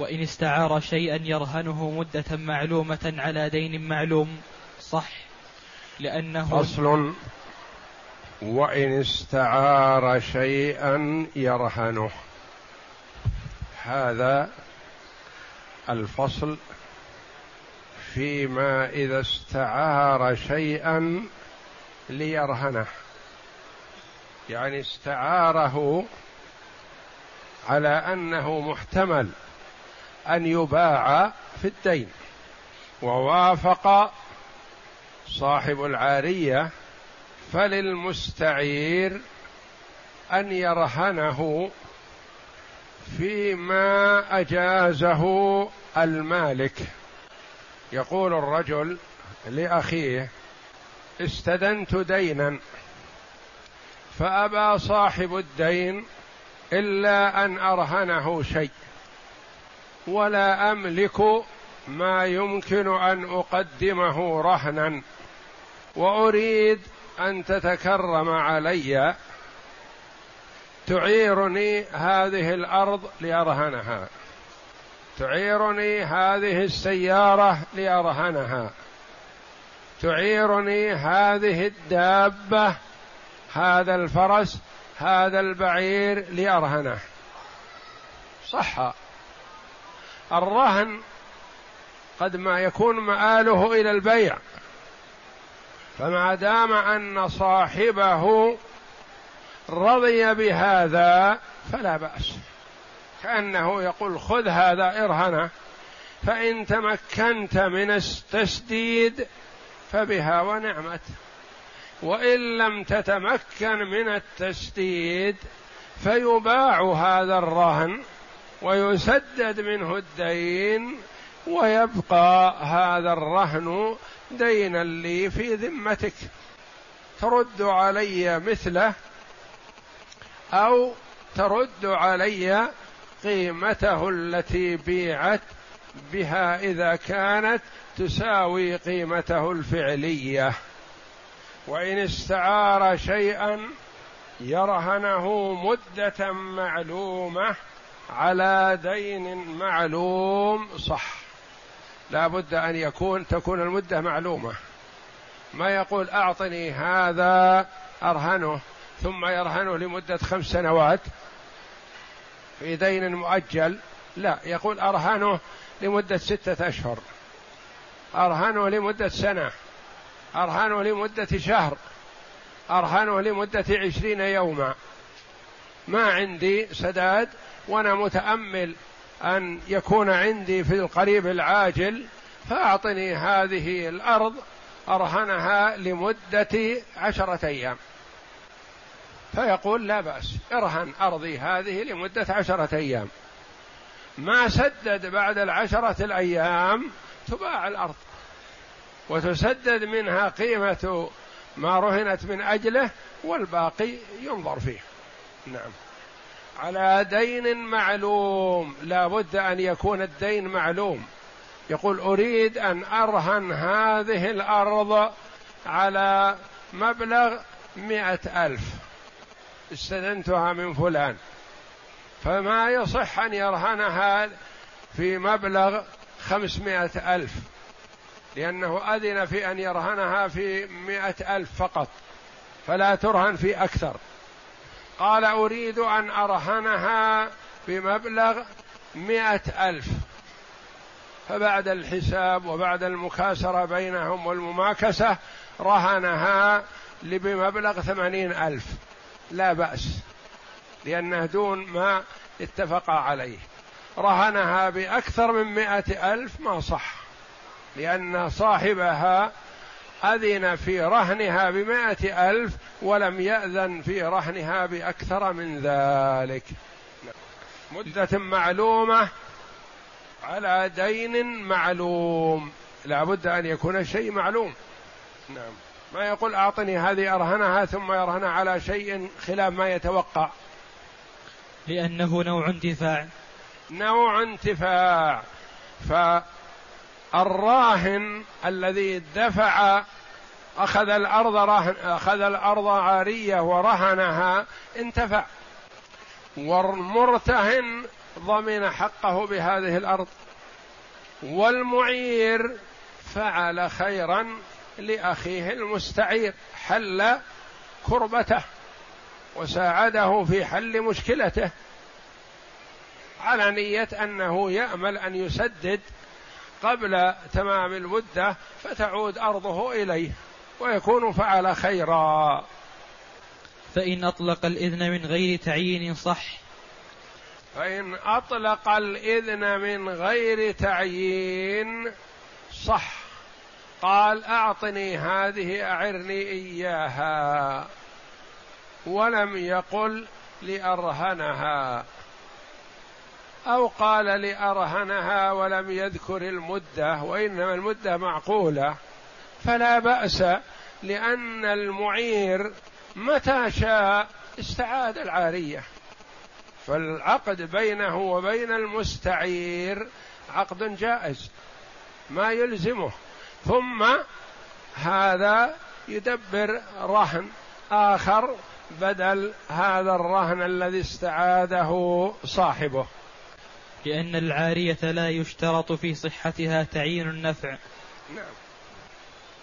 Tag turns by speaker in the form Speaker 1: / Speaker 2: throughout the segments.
Speaker 1: وإن استعار شيئا يرهنه مدة معلومة على دين معلوم. صح. لأنه
Speaker 2: فصل وإن استعار شيئا يرهنه. هذا الفصل فيما إذا استعار شيئا ليرهنه. يعني استعاره على أنه محتمل. أن يباع في الدين. ووافق صاحب العارية فللمستعير أن يرهنه فيما أجازه المالك. يقول الرجل لأخيه استدنت دينا فأبى صاحب الدين إلا أن أرهنه شيء. ولا أملك ما يمكن أن أقدمه رهنا. وأريد أن تتكرم علي. تعيرني هذه الأرض لأرهنها. تعيرني هذه السيارة لأرهنها. تعيرني هذه الدابة هذا الفرس هذا البعير لأرهنه. صح. الرهن قد ما يكون مآله إلى البيع فما دام أن صاحبه رضي بهذا فلا بأس. كأنه يقول خذ هذا ارهنه فإن تمكنت من التسديد فبها ونعمت وإن لم تتمكن من التسديد فيباع هذا الرهن ويسدد منه الدين ويبقى هذا الرهن دينا لي في ذمتك. ترد علي مثله أو ترد علي قيمته التي بيعت بها إذا كانت تساوي قيمته الفعلية. وإن استعار شيئا يرهنه مدة معلومة على دين معلوم صح. لا بد أن يكون تكون المدة معلومة. ما يقول أعطني هذا أرهنه ثم يرهنه لمدة خمس سنوات في دين مؤجل. لا يقول أرهنه لمدة ستة أشهر. أرهنه لمدة سنة. أرهنه لمدة شهر. أرهنه لمدة عشرين يوما. ما عندي سداد وأنا متامل ان يكون عندي في القريب العاجل فاعطني هذه الأرض ارهنها لمدة عشرة أيام. فيقول لا بأس ارهن أرضي هذه لمدة عشرة أيام. ما سدد بعد العشرة الأيام تباع الأرض وتسدد منها قيمة ما رهنت من أجله والباقي ينظر فيه. نعم. على دين معلوم. لا بد أن يكون الدين معلوم. يقول أريد أن أرهن هذه الأرض على مبلغ مئة ألف. استدنتها من فلان. فما يصح أن يرهنها في مبلغ خمسمائة ألف. لأنه أذن في أن يرهنها في مئة ألف فقط. فلا ترهن في أكثر. قال أريد أن أرهنها بمبلغ مئة ألف. فبعد الحساب وبعد المكاسرة بينهم والمماكسة رهنها بمبلغ ثمانين ألف. لا بأس لأنه دون ما اتفقا عليه. رهنها بأكثر من مئة ألف ما صح لأن صاحبها أذن في رهنها بمائة ألف ولم يأذن في رهنها بأكثر من ذلك. مدة معلومة على دين معلوم. لا بد أن يكون شيء معلوم. نعم. ما يقول أعطني هذه أرهنها ثم يرهن على شيء خلاف ما يتوقع.
Speaker 1: لأنه نوع انتفاع.
Speaker 2: نوع انتفاع. فالراهن الذي دفع أخذ الأرض رهن أخذ الأرض عارية ورهنها انتفع. والمرتهن ضمن حقه بهذه الأرض. والمعير فعل خيرا لأخيه المستعير حل كربته وساعده في حل مشكلته على نية أنه يأمل أن يسدد قبل تمام المدة فتعود أرضه إليه ويكون فعل خيرا.
Speaker 1: فإن أطلق الإذن من غير تعيين صح.
Speaker 2: فإن أطلق الإذن من غير تعيين صح. قال أعطني هذه أعرني إياها. ولم يقل لأرهنها. أو قال لأرهنها ولم يذكر المدة وإنما المدة معقولة. فلا بأس لأن المعير متى شاء استعاد العارية. فالعقد بينه وبين المستعير عقد جائز ما يلزمه. ثم هذا يدبر رهن آخر بدل هذا الرهن الذي استعاده صاحبه.
Speaker 1: لأن العارية لا يشترط في صحتها تعيين النفع.
Speaker 2: نعم.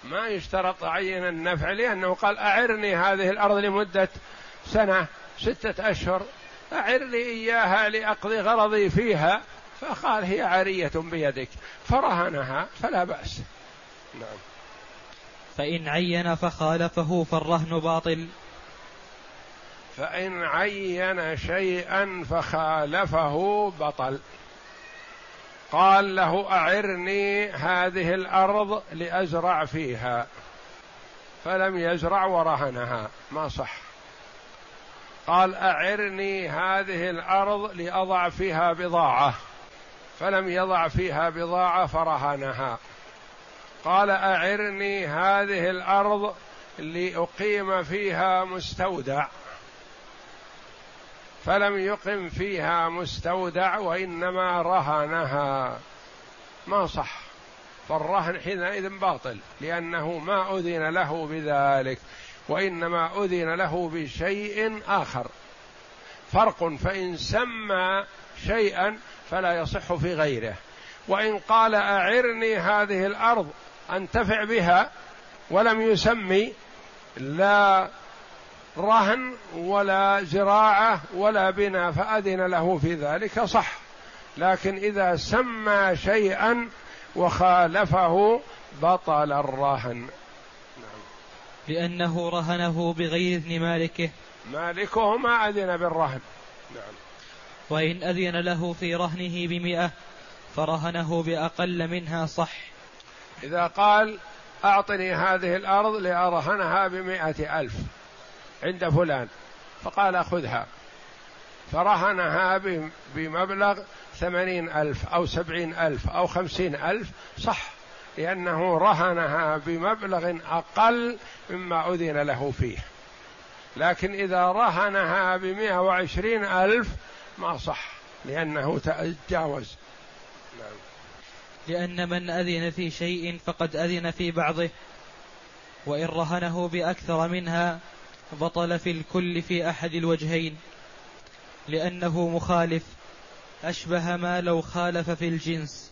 Speaker 2: ما يشترط تعيين النفع لأنه قال أعرني هذه الأرض لمدة سنة ستة أشهر أعرني إياها لأقضي غرضي فيها. فقال هي عارية بيدك فرهنها فلا بأس. نعم.
Speaker 1: فإن عين فخالفه فالرهن باطل.
Speaker 2: فإن عين شيئا فخالفه بطل. قال له أعرني هذه الأرض لأزرع فيها. فلم يزرع ورهنها. ما صح. قال أعرني هذه الأرض لأضع فيها بضاعة. فلم يضع فيها بضاعة فرهنها. قال أعرني هذه الأرض لأقيم فيها مستودع. فلم يقم فيها مستودع وإنما رهنها. ما صح. فالرهن حينئذ باطل لأنه ما أذن له بذلك وإنما أذن له بشيء آخر. فرق فإن سمى شيئا فلا يصح في غيره. وإن قال أعرني هذه الأرض أنتفع بها ولم يسمي لا رهن ولا زراعة ولا بناء فأذن له في ذلك صح. لكن إذا سمى شيئا وخالفه بطل الرهن.
Speaker 1: لأنه رهنه بغير إذن مالكه.
Speaker 2: مالكه ما أذن بالرهن. نعم.
Speaker 1: وإن أذن له في رهنه بمئة فرهنه بأقل منها صح.
Speaker 2: إذا قال أعطني هذه الأرض لأرهنها بمائة ألف. عند فلان. فقال خذها. فرهنها بمبلغ ثمانين ألف أو سبعين ألف أو خمسين ألف صح لأنه رهنها بمبلغ أقل مما أذن له فيه. لكن إذا رهنها بمئة وعشرين ألف ما صح لأنه تجاوز.
Speaker 1: لأن من أذن في شيء فقد أذن في بعضه وإن رهنه بأكثر منها بطل في الكل في أحد الوجهين لأنه مخالف أشبه ما لو خالف في الجنس.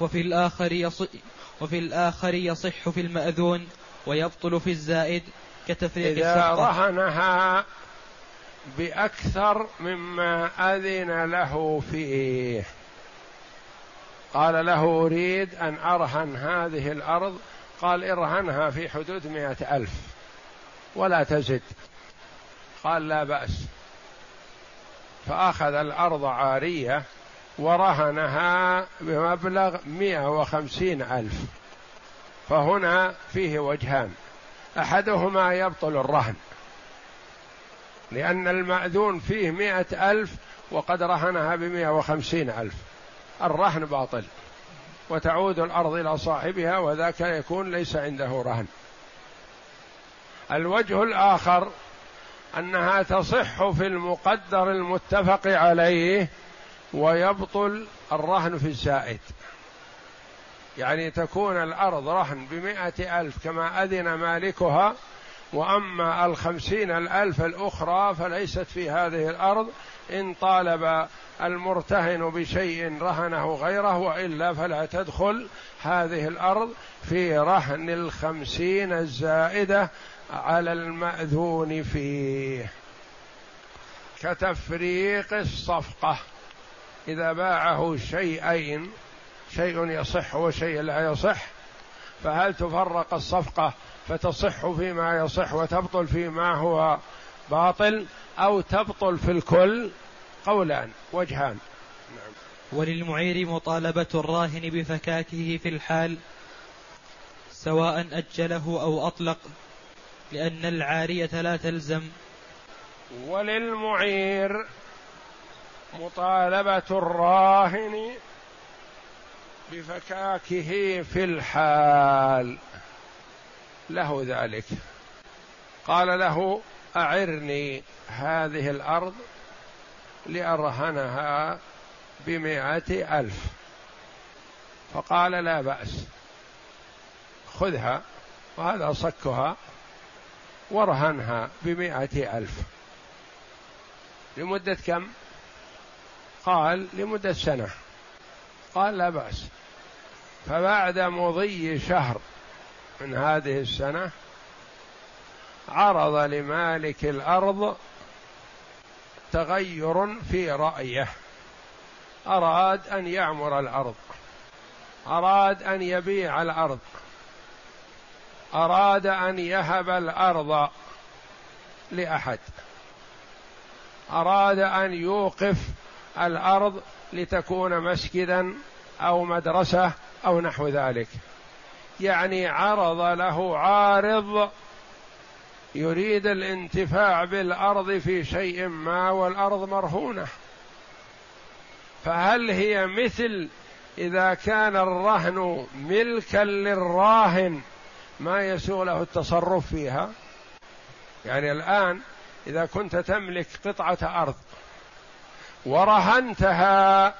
Speaker 1: وفي الآخر يصح وفي الآخر يصح في المأذون ويبطل في الزائد كتفريق
Speaker 2: إذا السقطة. رهنها بأكثر مما أذن له فيه. قال له أريد أن أرهن هذه الأرض. قال ارهنها في حدود مئة ألف. ولا تزد. قال لا بأس. فأخذ الأرض عارية ورهنها بمبلغ مئة وخمسين ألف. فهنا فيه وجهان. أحدهما يبطل الرهن. لأن المأذون فيه مئة ألف وقد رهنها بمئة وخمسين ألف. الرهن باطل. وتعود الأرض إلى صاحبها وذاك يكون ليس عنده رهن. الوجه الآخر أنها تصح في المقدر المتفق عليه ويبطل الرهن في الزائد. يعني تكون الأرض رهن بمائة ألف كما أذن مالكها وأما الخمسين الألف الأخرى فليست في هذه الأرض إن طالب المرتهن بشيء رهنه غيره وإلا فلا تدخل هذه الأرض في رهن الخمسين الزائدة على المأذون فيه كتفريق الصفقة. إذا باعه شيئين شيء يصح وشيء لا يصح فهل تفرق الصفقة فتصح فيما يصح وتبطل فيما هو باطل أو تبطل في الكل؟ قولان وجهان.
Speaker 1: نعم. وللمعير مطالبة الراهن بفكاكه في الحال سواء أجله أو أطلق. لأن العارية لا تلزم.
Speaker 2: وللمعير مطالبة الراهن بفكاكه في الحال. له ذلك. قال له أعرني هذه الأرض لأرهنها بمائة ألف. فقال لا بأس. خذها. وهذا صكها. وارهنها بمائة ألف. لمدة كم؟ قال لمدة سنة. قال لا بأس. فبعد مضي شهر من هذه السنة عرض لمالك الأرض تغير في رأيه. أراد أن يعمر الأرض. أراد أن يبيع الأرض. أراد أن يهب الأرض لأحد. أراد أن يوقف الأرض لتكون مسجدا أو مدرسة أو نحو ذلك. يعني عرض له عارض يريد الانتفاع بالأرض في شيء ما والأرض مرهونة. فهل هي مثل إذا كان الرهن ملكا للراهن ما يسوغ له التصرف فيها. يعني الآن إذا كنت تملك قطعة أرض ورهنتها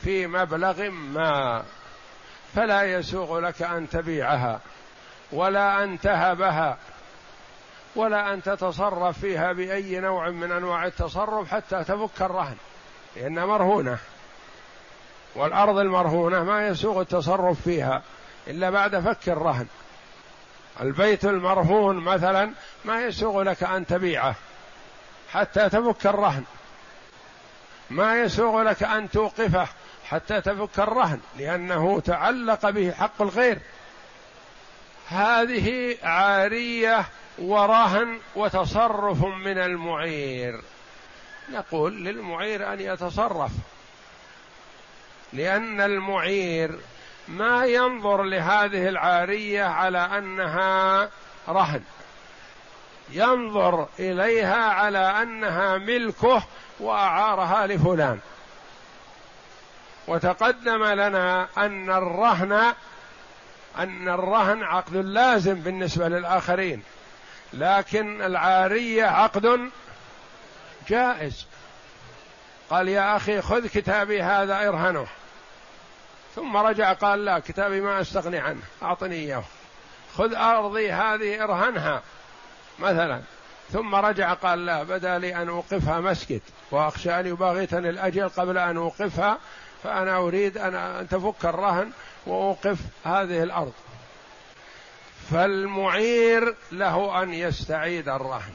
Speaker 2: في مبلغ ما فلا يسوغ لك أن تبيعها ولا أن تهبها ولا أن تتصرف فيها بأي نوع من أنواع التصرف حتى تفك الرهن لأنها مرهونة. والأرض المرهونة ما يسوغ التصرف فيها إلا بعد فك الرهن. البيت المرهون مثلا ما يسوغ لك أن تبيعه حتى تفك الرهن. ما يسوغ لك أن توقفه حتى تفك الرهن لأنه تعلق به حق الغير. هذه عارية ورهن وتصرف من المعير. نقول للمعير أن يتصرف لأن المعير ما ينظر لهذه العارية على أنها رهن. ينظر إليها على أنها ملكه وأعارها لفلان. وتقدم لنا أن الرهن أن الرهن عقد لازم بالنسبة للآخرين. لكن العارية عقد جائز. قال يا أخي خذ كتابي هذا ارهنه. ثم رجع قال لا كتابي ما أستغني عنه أعطني إياه. خذ أرضي هذه ارهنها مثلا. ثم رجع قال لا بدا لي أن أوقفها مسجد واخشى ان يباغتني الأجل قبل أن أوقفها فأنا أريد أن تفك الرهن وأوقف هذه الأرض. فالمعير له أن يستعيد الرهن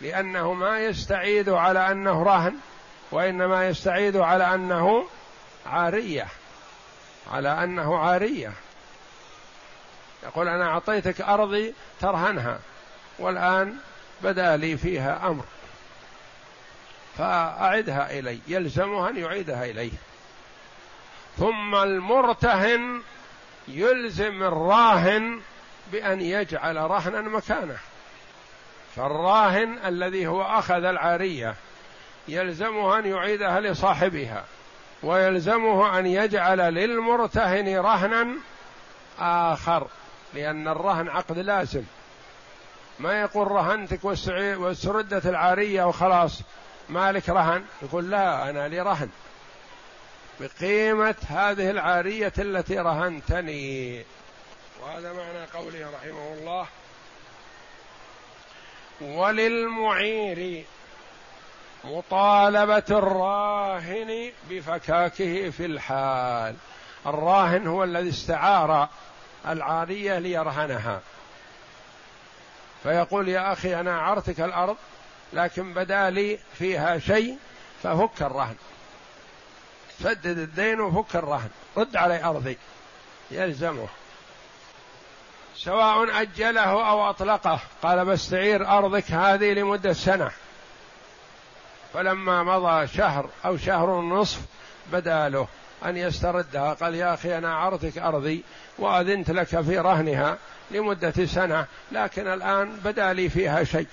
Speaker 2: لأنه ما يستعيد على أنه رهن وإنما يستعيد على أنه عارية على أنه عارية. يقول أنا أعطيتك أرضي ترهنها والآن بدا لي فيها أمر. فأعدها إلي يلزمه أن يعيدها إليه. ثم المرتهن يلزم الراهن بأن يجعل رهنا مكانه. فالراهن الذي هو أخذ العارية يلزمه أن يعيدها لصاحبها. ويلزمه أن يجعل للمرتهن رهنا آخر لأن الرهن عقد لازم. ما يقول رهنتك واستردت العارية وخلاص. مالك رهن؟ يقول لا أنا لي رهن. بقيمة هذه العارية التي رهنتني. وهذا معنى قوله رحمه الله وللمعير مطالبة الراهن بفكاكه في الحال. الراهن هو الذي استعار العارية ليرهنها. فيقول يا أخي أنا عرتك الأرض لكن بدا لي فيها شيء ففك الرهن. سدد الدين وفك الرهن. رد علي أرضي. يلزمه. سواء أجله أو أطلقه. قال بستعير أرضك هذه لمدة سنة. فلما مضى شهر أو شهر ونصف بدا له أن يستردها. قال يا أخي أنا عرضك أرضي وأذنت لك في رهنها لمدة سنة لكن الآن بدا لي فيها شيء.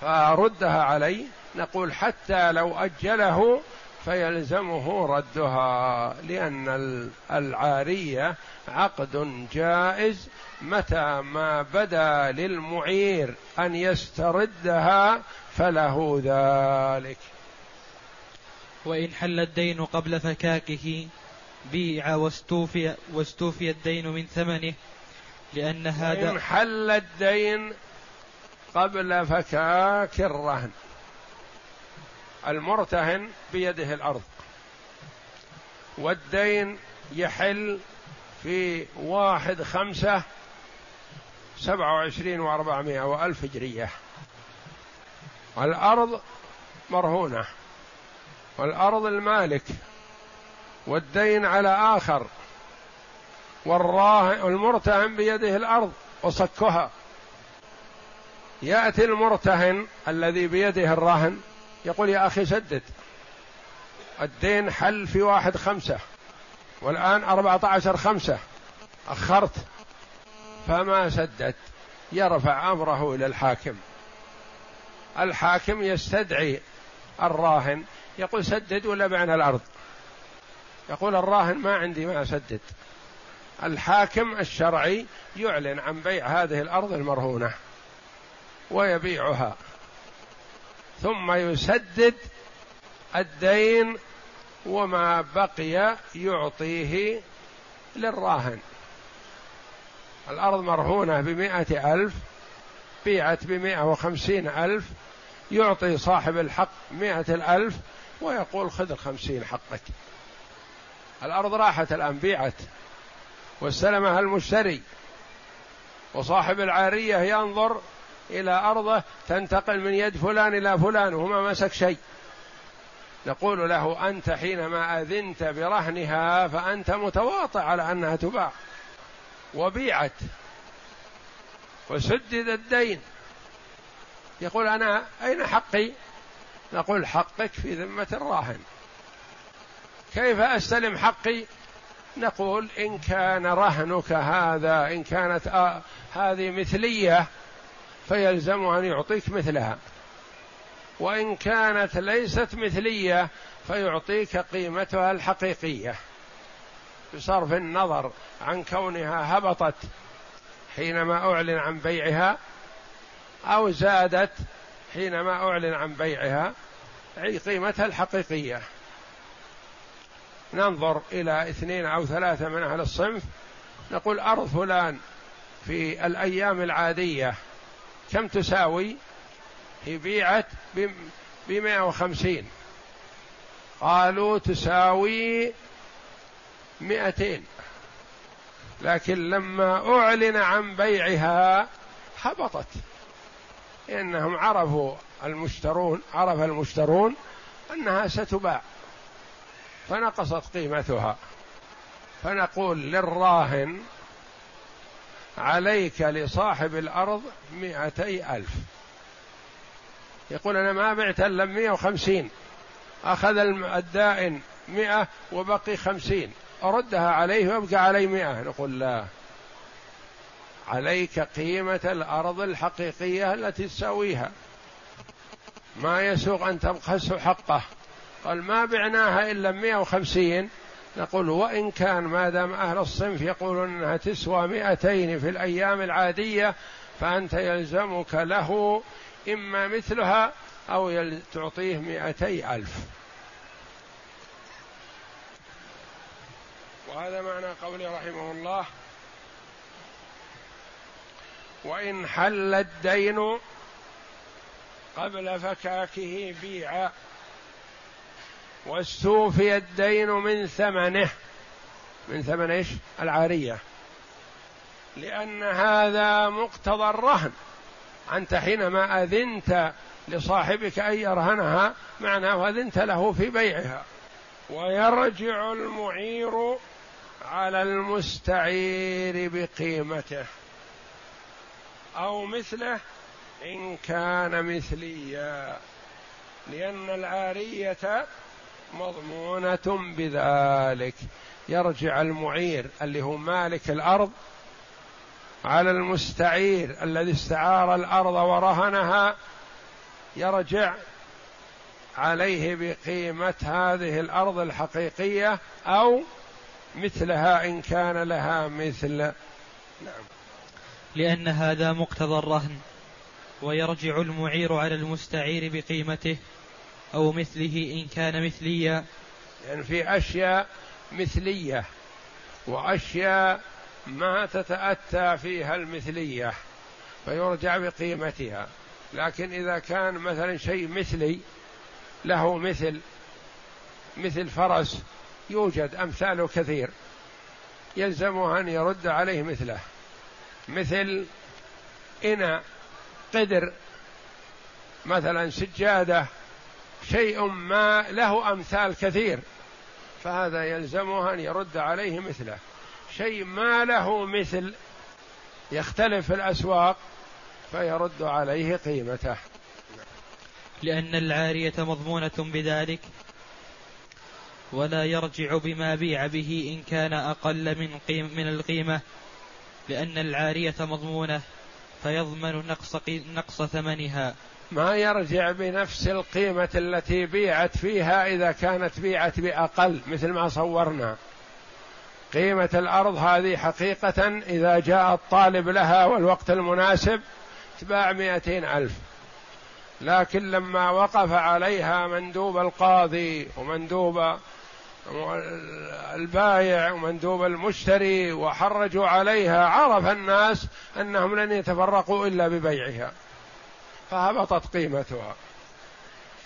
Speaker 2: فردها علي. نقول حتى لو أجله فيلزمه ردها لأن العارية عقد جائز متى ما بدا للمعير أن يستردها فله ذلك.
Speaker 1: وإن حل الدين قبل فكاكه بيع واستوفي واستوفي الدين من ثمنه لأن هذا
Speaker 2: وإن حل الدين قبل فكاك الرهن. المرتهن بيده الأرض. والدين يحل في واحد خمسة سبعة وعشرين وأربعمائة وألف هجرية. الأرض مرهونة والأرض المالك والدين على آخر والراهن المرتهن بيده الأرض وصكها. يأتي المرتهن الذي بيده الرهن يقول يا أخي سدد الدين حل في واحد خمسة والآن أربعة عشر خمسة أخرت. فما سدد يرفع أمره إلى الحاكم. الحاكم يستدعي الراهن. يقول سدد ولا بعنا الأرض؟ يقول الراهن ما عندي ما أسدد. الحاكم الشرعي يعلن عن بيع هذه الأرض المرهونة ويبيعها. ثم يسدد الدين وما بقي يعطيه للراهن. الأرض مرهونة بمائة ألف بيعت بمائة وخمسين ألف يعطي صاحب الحق مائة الألف ويقول خذ الخمسين حقك. الأرض راحت الآن بيعت. واستلمها المشتري. وصاحب العارية ينظر إلى أرضه تنتقل من يد فلان إلى فلان وهو ما مسك شيء. نقول له أنت حينما أذنت برهنها فأنت متواطئ على أنها تباع. وبيعت. وسدد الدين. يقول أنا أين حقي؟ نقول حقك في ذمة الراهن. كيف أستلم حقي؟ نقول إن كان رهنك هذا إن كانت آه هذه مثلية فيلزم أن يعطيك مثلها. وإن كانت ليست مثلية فيعطيك قيمتها الحقيقية. بصرف النظر عن كونها هبطت حينما أعلن عن بيعها أو زادت حينما أعلن عن بيعها قيمتها الحقيقية. ننظر إلى اثنين أو ثلاثة من أهل الصنف. نقول أرض فلان في الأيام العادية كم تساوي؟ هي بيعت بمائة وخمسين. قالوا تساوي مئتين. لكن لما أعلن عن بيعها هبطت. إنهم عرفوا المشترون عرف المشترون أنها ستباع. فنقصت قيمتها. فنقول للراهن عليك لصاحب الأرض مئتي ألف. يقول أنا ما بعت إلا مئة وخمسين. أخذ الدائن مئة وبقي خمسين. أردها عليه ويبقى علي مئة. نقول لا. عليك قيمة الأرض الحقيقية التي تساويها. ما يسوق أن تبخسه حقه. قال ما بعناها إلا مئة وخمسين. نقول وإن كان ما دام أهل الصنف يقولون أنها تسوى مئتين في الأيام العادية فأنت يلزمك له إما مثلها أو تعطيه مئتي ألف. وهذا معنى قوله رحمه الله وإن حل الدين قبل فكاكه بيع واستوفي الدين من ثمنه. من ثمن إيش؟ العارية. لأن هذا مقتضى الرهن. أنت حينما أذنت لصاحبك أن يرهنها معناه أذنت له في بيعها. ويرجع المعير على المستعير بقيمته. أو مثله إن كان مثليا لأن العارية مضمونة بذلك. يرجع المعير اللي هو مالك الأرض على المستعير الذي استعار الأرض ورهنها يرجع عليه بقيمة هذه الأرض الحقيقية أو مثلها إن كان لها مثل. نعم.
Speaker 1: لأن هذا مقتضى الرهن ويرجع المعير على المستعير بقيمته أو مثله إن كان مثليا.
Speaker 2: يعني في أشياء مثلية وأشياء ما تتأتى فيها المثلية فيرجع بقيمتها. لكن إذا كان مثلا شيء مثلي له مثل مثل فرس يوجد أمثاله كثير يلزمه أن يرد عليه مثله. مثل إناء قدر مثلا سجادة شيء ما له أمثال كثير فهذا يلزمه أن يرد عليه مثله. شيء ما له مثل يختلف في الأسواق فيرد عليه قيمته.
Speaker 1: لأن العارية مضمونة بذلك ولا يرجع بما بيع به إن كان أقل من, قيم من القيمة. لأن العارية مضمونة فيضمن نقص, نقص ثمنها.
Speaker 2: ما يرجع بنفس القيمة التي بيعت فيها إذا كانت بيعت بأقل مثل ما صورنا. قيمة الأرض هذه حقيقة إذا جاء الطالب لها والوقت المناسب تباع مئتين ألف. لكن لما وقف عليها مندوب القاضي ومندوب البايع ومندوب المشتري وحرجوا عليها عرف الناس أنهم لن يتفرقوا إلا ببيعها فهبطت قيمتها.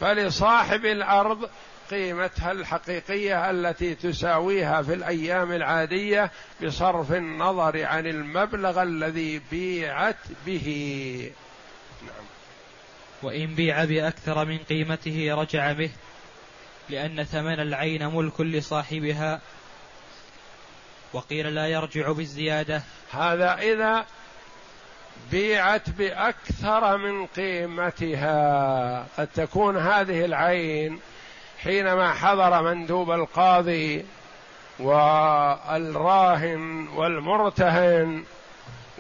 Speaker 2: فلصاحب الأرض قيمتها الحقيقية التي تساويها في الأيام العادية بصرف النظر عن المبلغ الذي بيعت به.
Speaker 1: نعم. وإن بيع بأكثر من قيمته رجع به. لأن ثمن العين ملك لصاحبها. وقيل لا يرجع بالزيادة.
Speaker 2: هذا إذا بيعت بأكثر من قيمتها. قد تكون هذه العين حينما حضر مندوب القاضي والراهن والمرتهن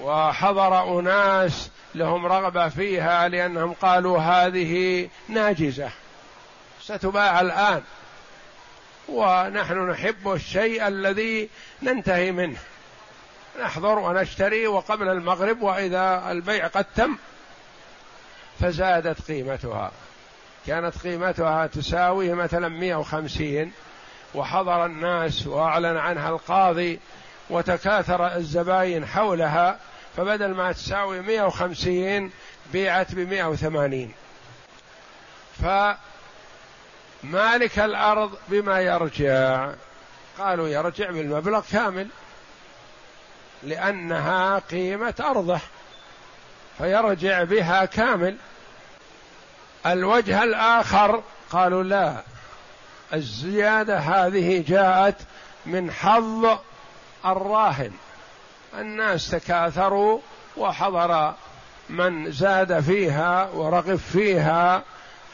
Speaker 2: وحضر أناس لهم رغبة فيها لأنهم قالوا هذه ناجزة. ستباع الآن. ونحن نحب الشيء الذي ننتهي منه. نحضر ونشتري وقبل المغرب وإذا البيع قد تم فزادت قيمتها. كانت قيمتها تساوي مثلا 150 وحضر الناس وأعلن عنها القاضي وتكاثر الزباين حولها فبدل ما تساوي 150 بيعت ب 180 فمالك الأرض بما يرجع. قالوا يرجع بالمبلغ كامل لأنها قيمة أرضه فيرجع بها كامل. الوجه الآخر قالوا لا الزيادة هذه جاءت من حظ الراهن. الناس تكاثروا وحضر من زاد فيها ورغب فيها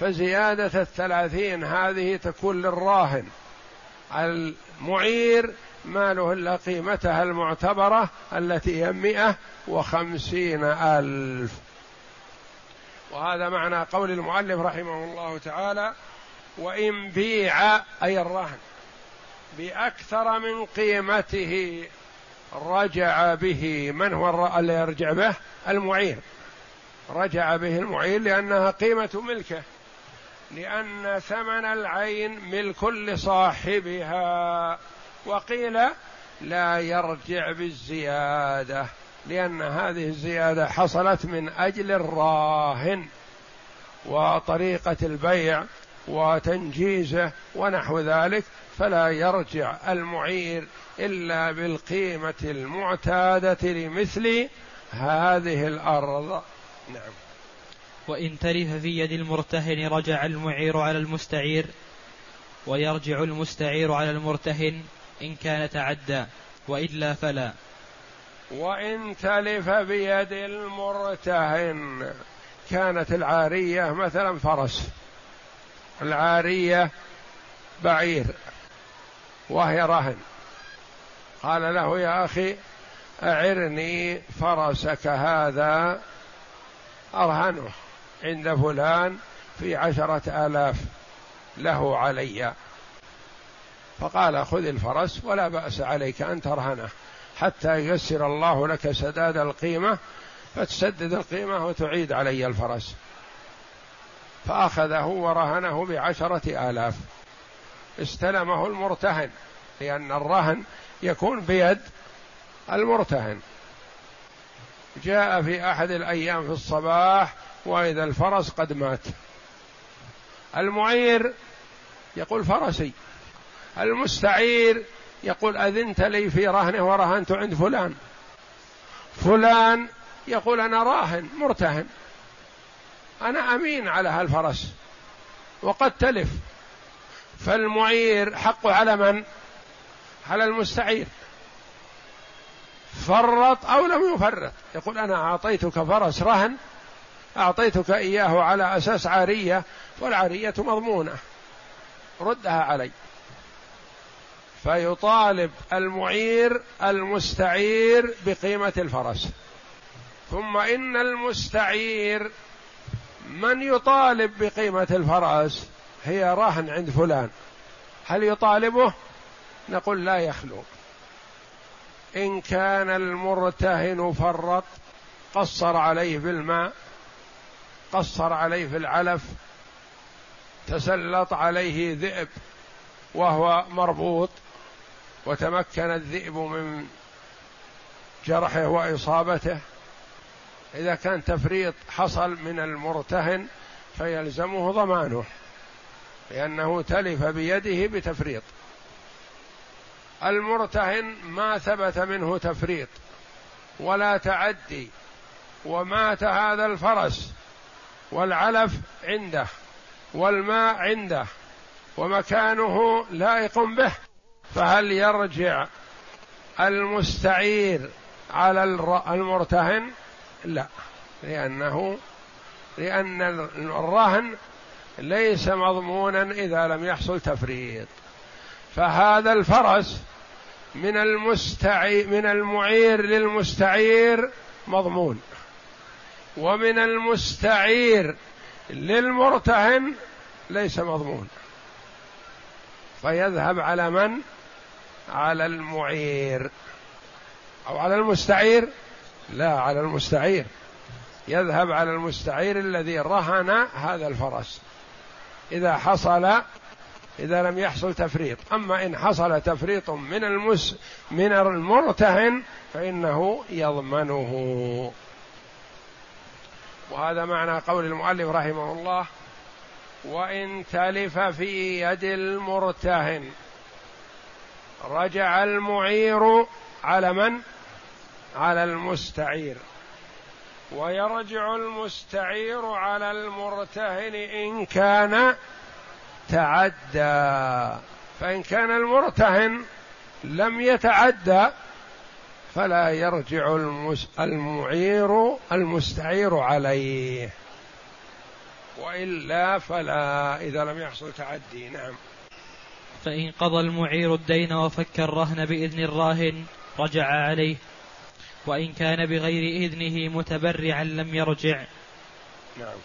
Speaker 2: فزيادة الثلاثين هذه تكون للراهن. المعير ما له إلا قيمتها المعتبرة التي هي مئة وخمسين ألف. وهذا معنى قول المؤلف رحمه الله تعالى وإن بيع أي الرهن بأكثر من قيمته رجع به. من هو اللي يرجع به؟ المعير. رجع به المعير لأنها قيمة ملكه. لأن ثمن العين ملك لصاحبها وقيل لا يرجع بالزيادة لأن هذه الزيادة حصلت من أجل الراهن وطريقة البيع وتنجيزه ونحو ذلك فلا يرجع المعير إلا بالقيمة المعتادة لمثل هذه الأرض. نعم.
Speaker 1: وإن تلف في يد المرتهن رجع المعير على المستعير ويرجع المستعير على المرتهن إن كان تعدى وإلا فلا.
Speaker 2: وإن تلف بيد المرتهن كانت العارية مثلا فرس العارية بعير وهي رهن. قال له يا أخي أعرني فرسك هذا أرهنه. عند فلان في عشرة آلاف له علي. فقال خذ الفرس ولا بأس عليك أن ترهنه حتى ييسر الله لك سداد القيمة فتسدد القيمة وتعيد علي الفرس. فأخذه ورهنه بعشرة آلاف. استلمه المرتهن لأن الرهن يكون بيد المرتهن. جاء في أحد الأيام في الصباح وإذا الفرس قد مات. المعير يقول فرسي. المستعير يقول أذنت لي في رهنه ورهنت عند فلان. فلان يقول أنا راهن مرتهن. أنا أمين على هالفرس. وقد تلف. فالمعير حقه على من؟ على المستعير. فرط أو لم يفرط. يقول أنا أعطيتك فرس رهن أعطيتك إياه على أساس عارية والعارية مضمونة. ردها علي. فيطالب المعير المستعير بقيمة الفرس. ثم إن المستعير من يطالب بقيمة الفرس هي رهن عند فلان. هل يطالبه؟ نقول لا يخلو. إن كان المرتهن فرط قصر عليه في الماء قصر عليه في العلف تسلط عليه ذئب وهو مربوط وتمكن الذئب من جرحه وإصابته. إذا كان تفريط حصل من المرتهن فيلزمه ضمانه لأنه تلف بيده بتفريط. المرتهن ما ثبت منه تفريط ولا تعدي ومات هذا الفرس. والعلف عنده والماء عنده ومكانه لائق به. فهل يرجع المستعير على المرتهن؟ لا لأنه لأن الرهن ليس مضمونا إذا لم يحصل تفريط. فهذا الفرس من المستعي من المعير للمستعير مضمون. ومن المستعير للمرتهن ليس مضمون. فيذهب على من؟ على المعير. أو على المستعير؟ لا على المستعير. يذهب على المستعير الذي رهن هذا الفرس. إذا حصل إذا لم يحصل تفريط. أما إن حصل تفريط من المس من المرتهن فإنه يضمنه. وهذا معنى قول المؤلف رحمه الله وإن تلف في يد المرتهن رجع المعير على من؟ على المستعير. ويرجع المستعير على المرتهن إن كان تعدى فإن كان المرتهن لم يتعدى فلا يرجع المعير المستعير عليه. وإلا فلا إذا لم يحصل تعدي نعم.
Speaker 1: فإن قضى المعير الدين وفك الرهن بإذن الراهن رجع عليه. وإن كان بغير إذنه متبرعا لم يرجع.
Speaker 2: نعم.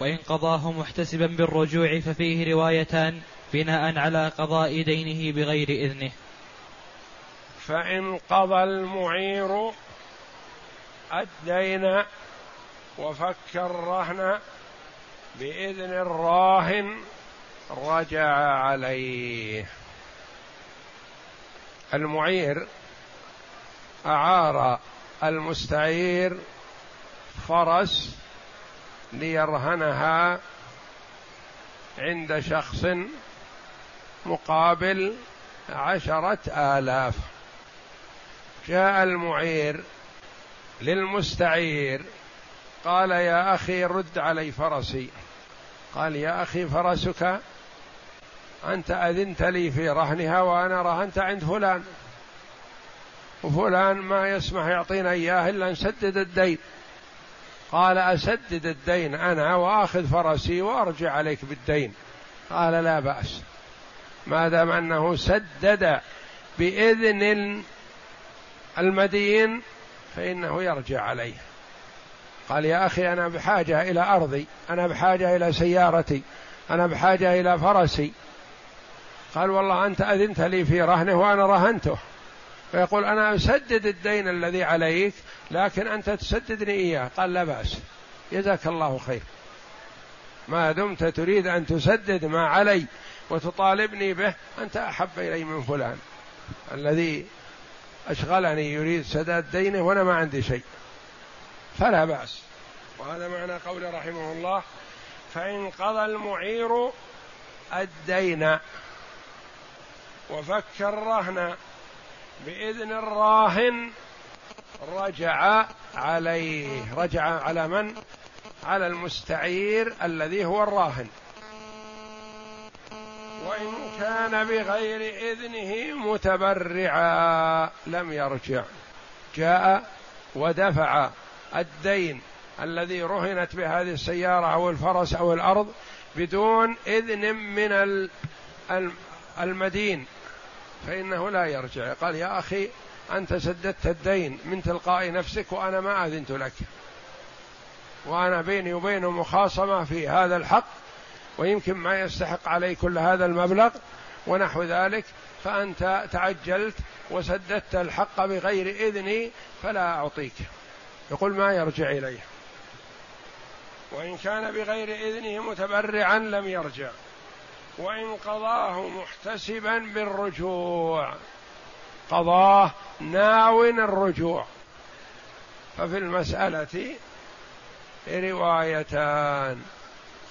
Speaker 1: وإن قضاه محتسبا بالرجوع ففيه روايتان بناء على قضاء دينه بغير إذنه.
Speaker 2: فإن قضى المعير الدين وفك الرهن بإذن الراهن رجع عليه. المعير أعار المستعير فرس ليرهنها عند شخص مقابل عشرة آلاف. جاء المعير للمستعير قال يا أخي رد علي فرسي. قال يا أخي فرسك أنت أذنت لي في رهنها وأنا رهنت عند فلان. وفلان ما يسمح يعطينا إياه إلا نسدد الدين. قال أسدد الدين أنا وآخذ فرسي وأرجع عليك بالدين. قال لا بأس. ما دام أنه سدد بإذن المدين فإنه يرجع عليه. قال يا أخي أنا بحاجة إلى أرضي أنا بحاجة إلى سيارتي أنا بحاجة إلى فرسي. قال والله أنت أذنت لي في رهنه وأنا رهنته. فيقول أنا أسدد الدين الذي عليك لكن أنت تسددني إياه. قال لا بأس. جزاك الله خير. ما دمت تريد أن تسدد ما علي وتطالبني به أنت أحب إلي من فلان الذي أشغلني يريد سداد دينه وأنا ما عندي شيء. فلا بأس. وهذا معنى قول رحمه الله فإن قضى المعير الدين وفك الرهن بإذن الراهن رجع عليه. رجع على من؟ على المستعير الذي هو الراهن. وإن كان بغير إذنه متبرعا لم يرجع. جاء ودفع الدين الذي رهنت بهذه السيارة أو الفرس أو الأرض بدون إذن من المدين. فإنه لا يرجع. قال يا أخي أنت سددت الدين من تلقاء نفسك وأنا ما أذنت لك. وأنا بيني وبينه مخاصمة في هذا الحق ويمكن ما يستحق علي كل هذا المبلغ ونحو ذلك فأنت تعجلت وسددت الحق بغير إذني فلا أعطيك. يقول ما يرجع إليه. وإن كان بغير إذنه متبرعا لم يرجع. وإن قضاه محتسبا بالرجوع. قضاه ناو الرجوع. ففي المسألة روايتان.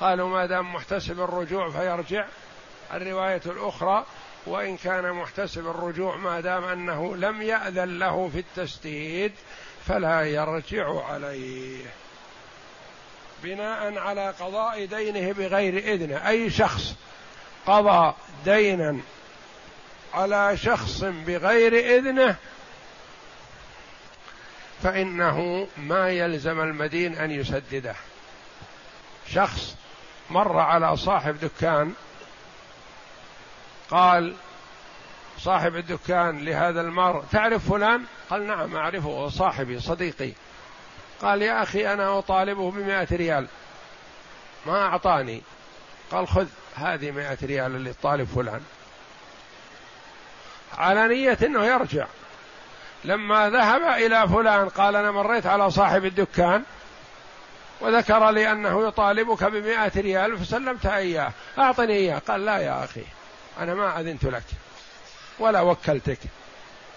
Speaker 2: قالوا ما دام محتسب الرجوع فيرجع. الرواية الأخرى وإن كان محتسب الرجوع ما دام أنه لم يأذن له في التسديد فلا يرجع عليه. بناء على قضاء دينه بغير إذنه. أي شخص قضى دينا على شخص بغير إذنه فإنه ما يلزم المدين أن يسدده. شخص مر على صاحب دكان قال صاحب الدكان لهذا المار تعرف فلان؟ قال نعم أعرفه صاحبي صديقي. قال يا أخي أنا أطالبه بمائة ريال. ما أعطاني. قال خذ هذه مائة ريال اللي طالب فلان. على نية أنه يرجع. لما ذهب إلى فلان قال أنا مريت على صاحب الدكان. وذكر لي أنه يطالبك بمائة ريال فسلمتها إياه. أعطني إياه. قال لا يا أخي أنا ما أذنت لك ولا وكلتك.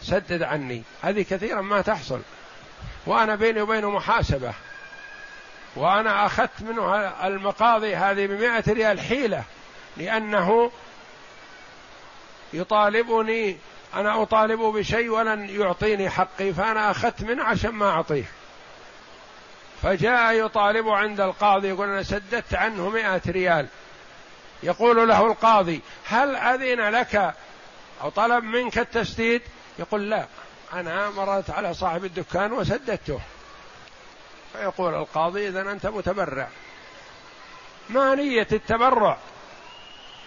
Speaker 2: سدد عني. هذه كثيرا ما تحصل. وأنا بيني وبينه محاسبة. وأنا أخذت منه المقاضي هذه بمائة ريال حيلة لأنه يطالبني أنا أطالبه بشيء ولن يعطيني حقي فأنا أخذت منه عشان ما أعطيه. فجاء يطالب عند القاضي يقول أنا سددت عنه مئة ريال. يقول له القاضي هل أذن لك أو طلب منك التسديد؟ يقول لا أنا مررت على صاحب الدكان وسددته. فيقول القاضي إذا أنت متبرع. ما نية التبرع؟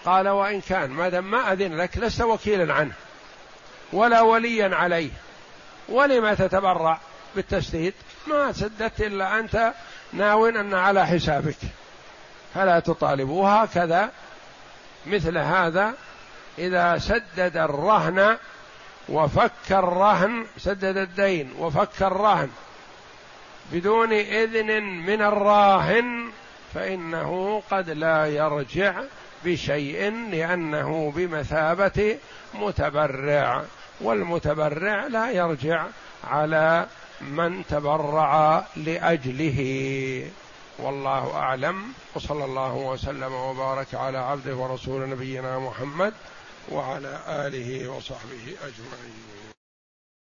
Speaker 2: قال وإن كان ما دام ما أذن لك لست وكيلا عنه ولا وليا عليه. ولم تتبرع بالتسديد؟ ما سددت إلا أنت ناو أن على حسابك. فلا تطالبوا هكذا مثل هذا إذا سدد الرهن وفك الرهن سدد الدين وفك الرهن. بدون إذن من الراهن فإنه قد لا يرجع بشيء لأنه بمثابة متبرع. والمتبرع لا يرجع على من تبرع لأجله. والله أعلم. وصلى الله وسلم وبارك على عبده ورسول نبينا محمد وعلى آله وصحبه أجمعين.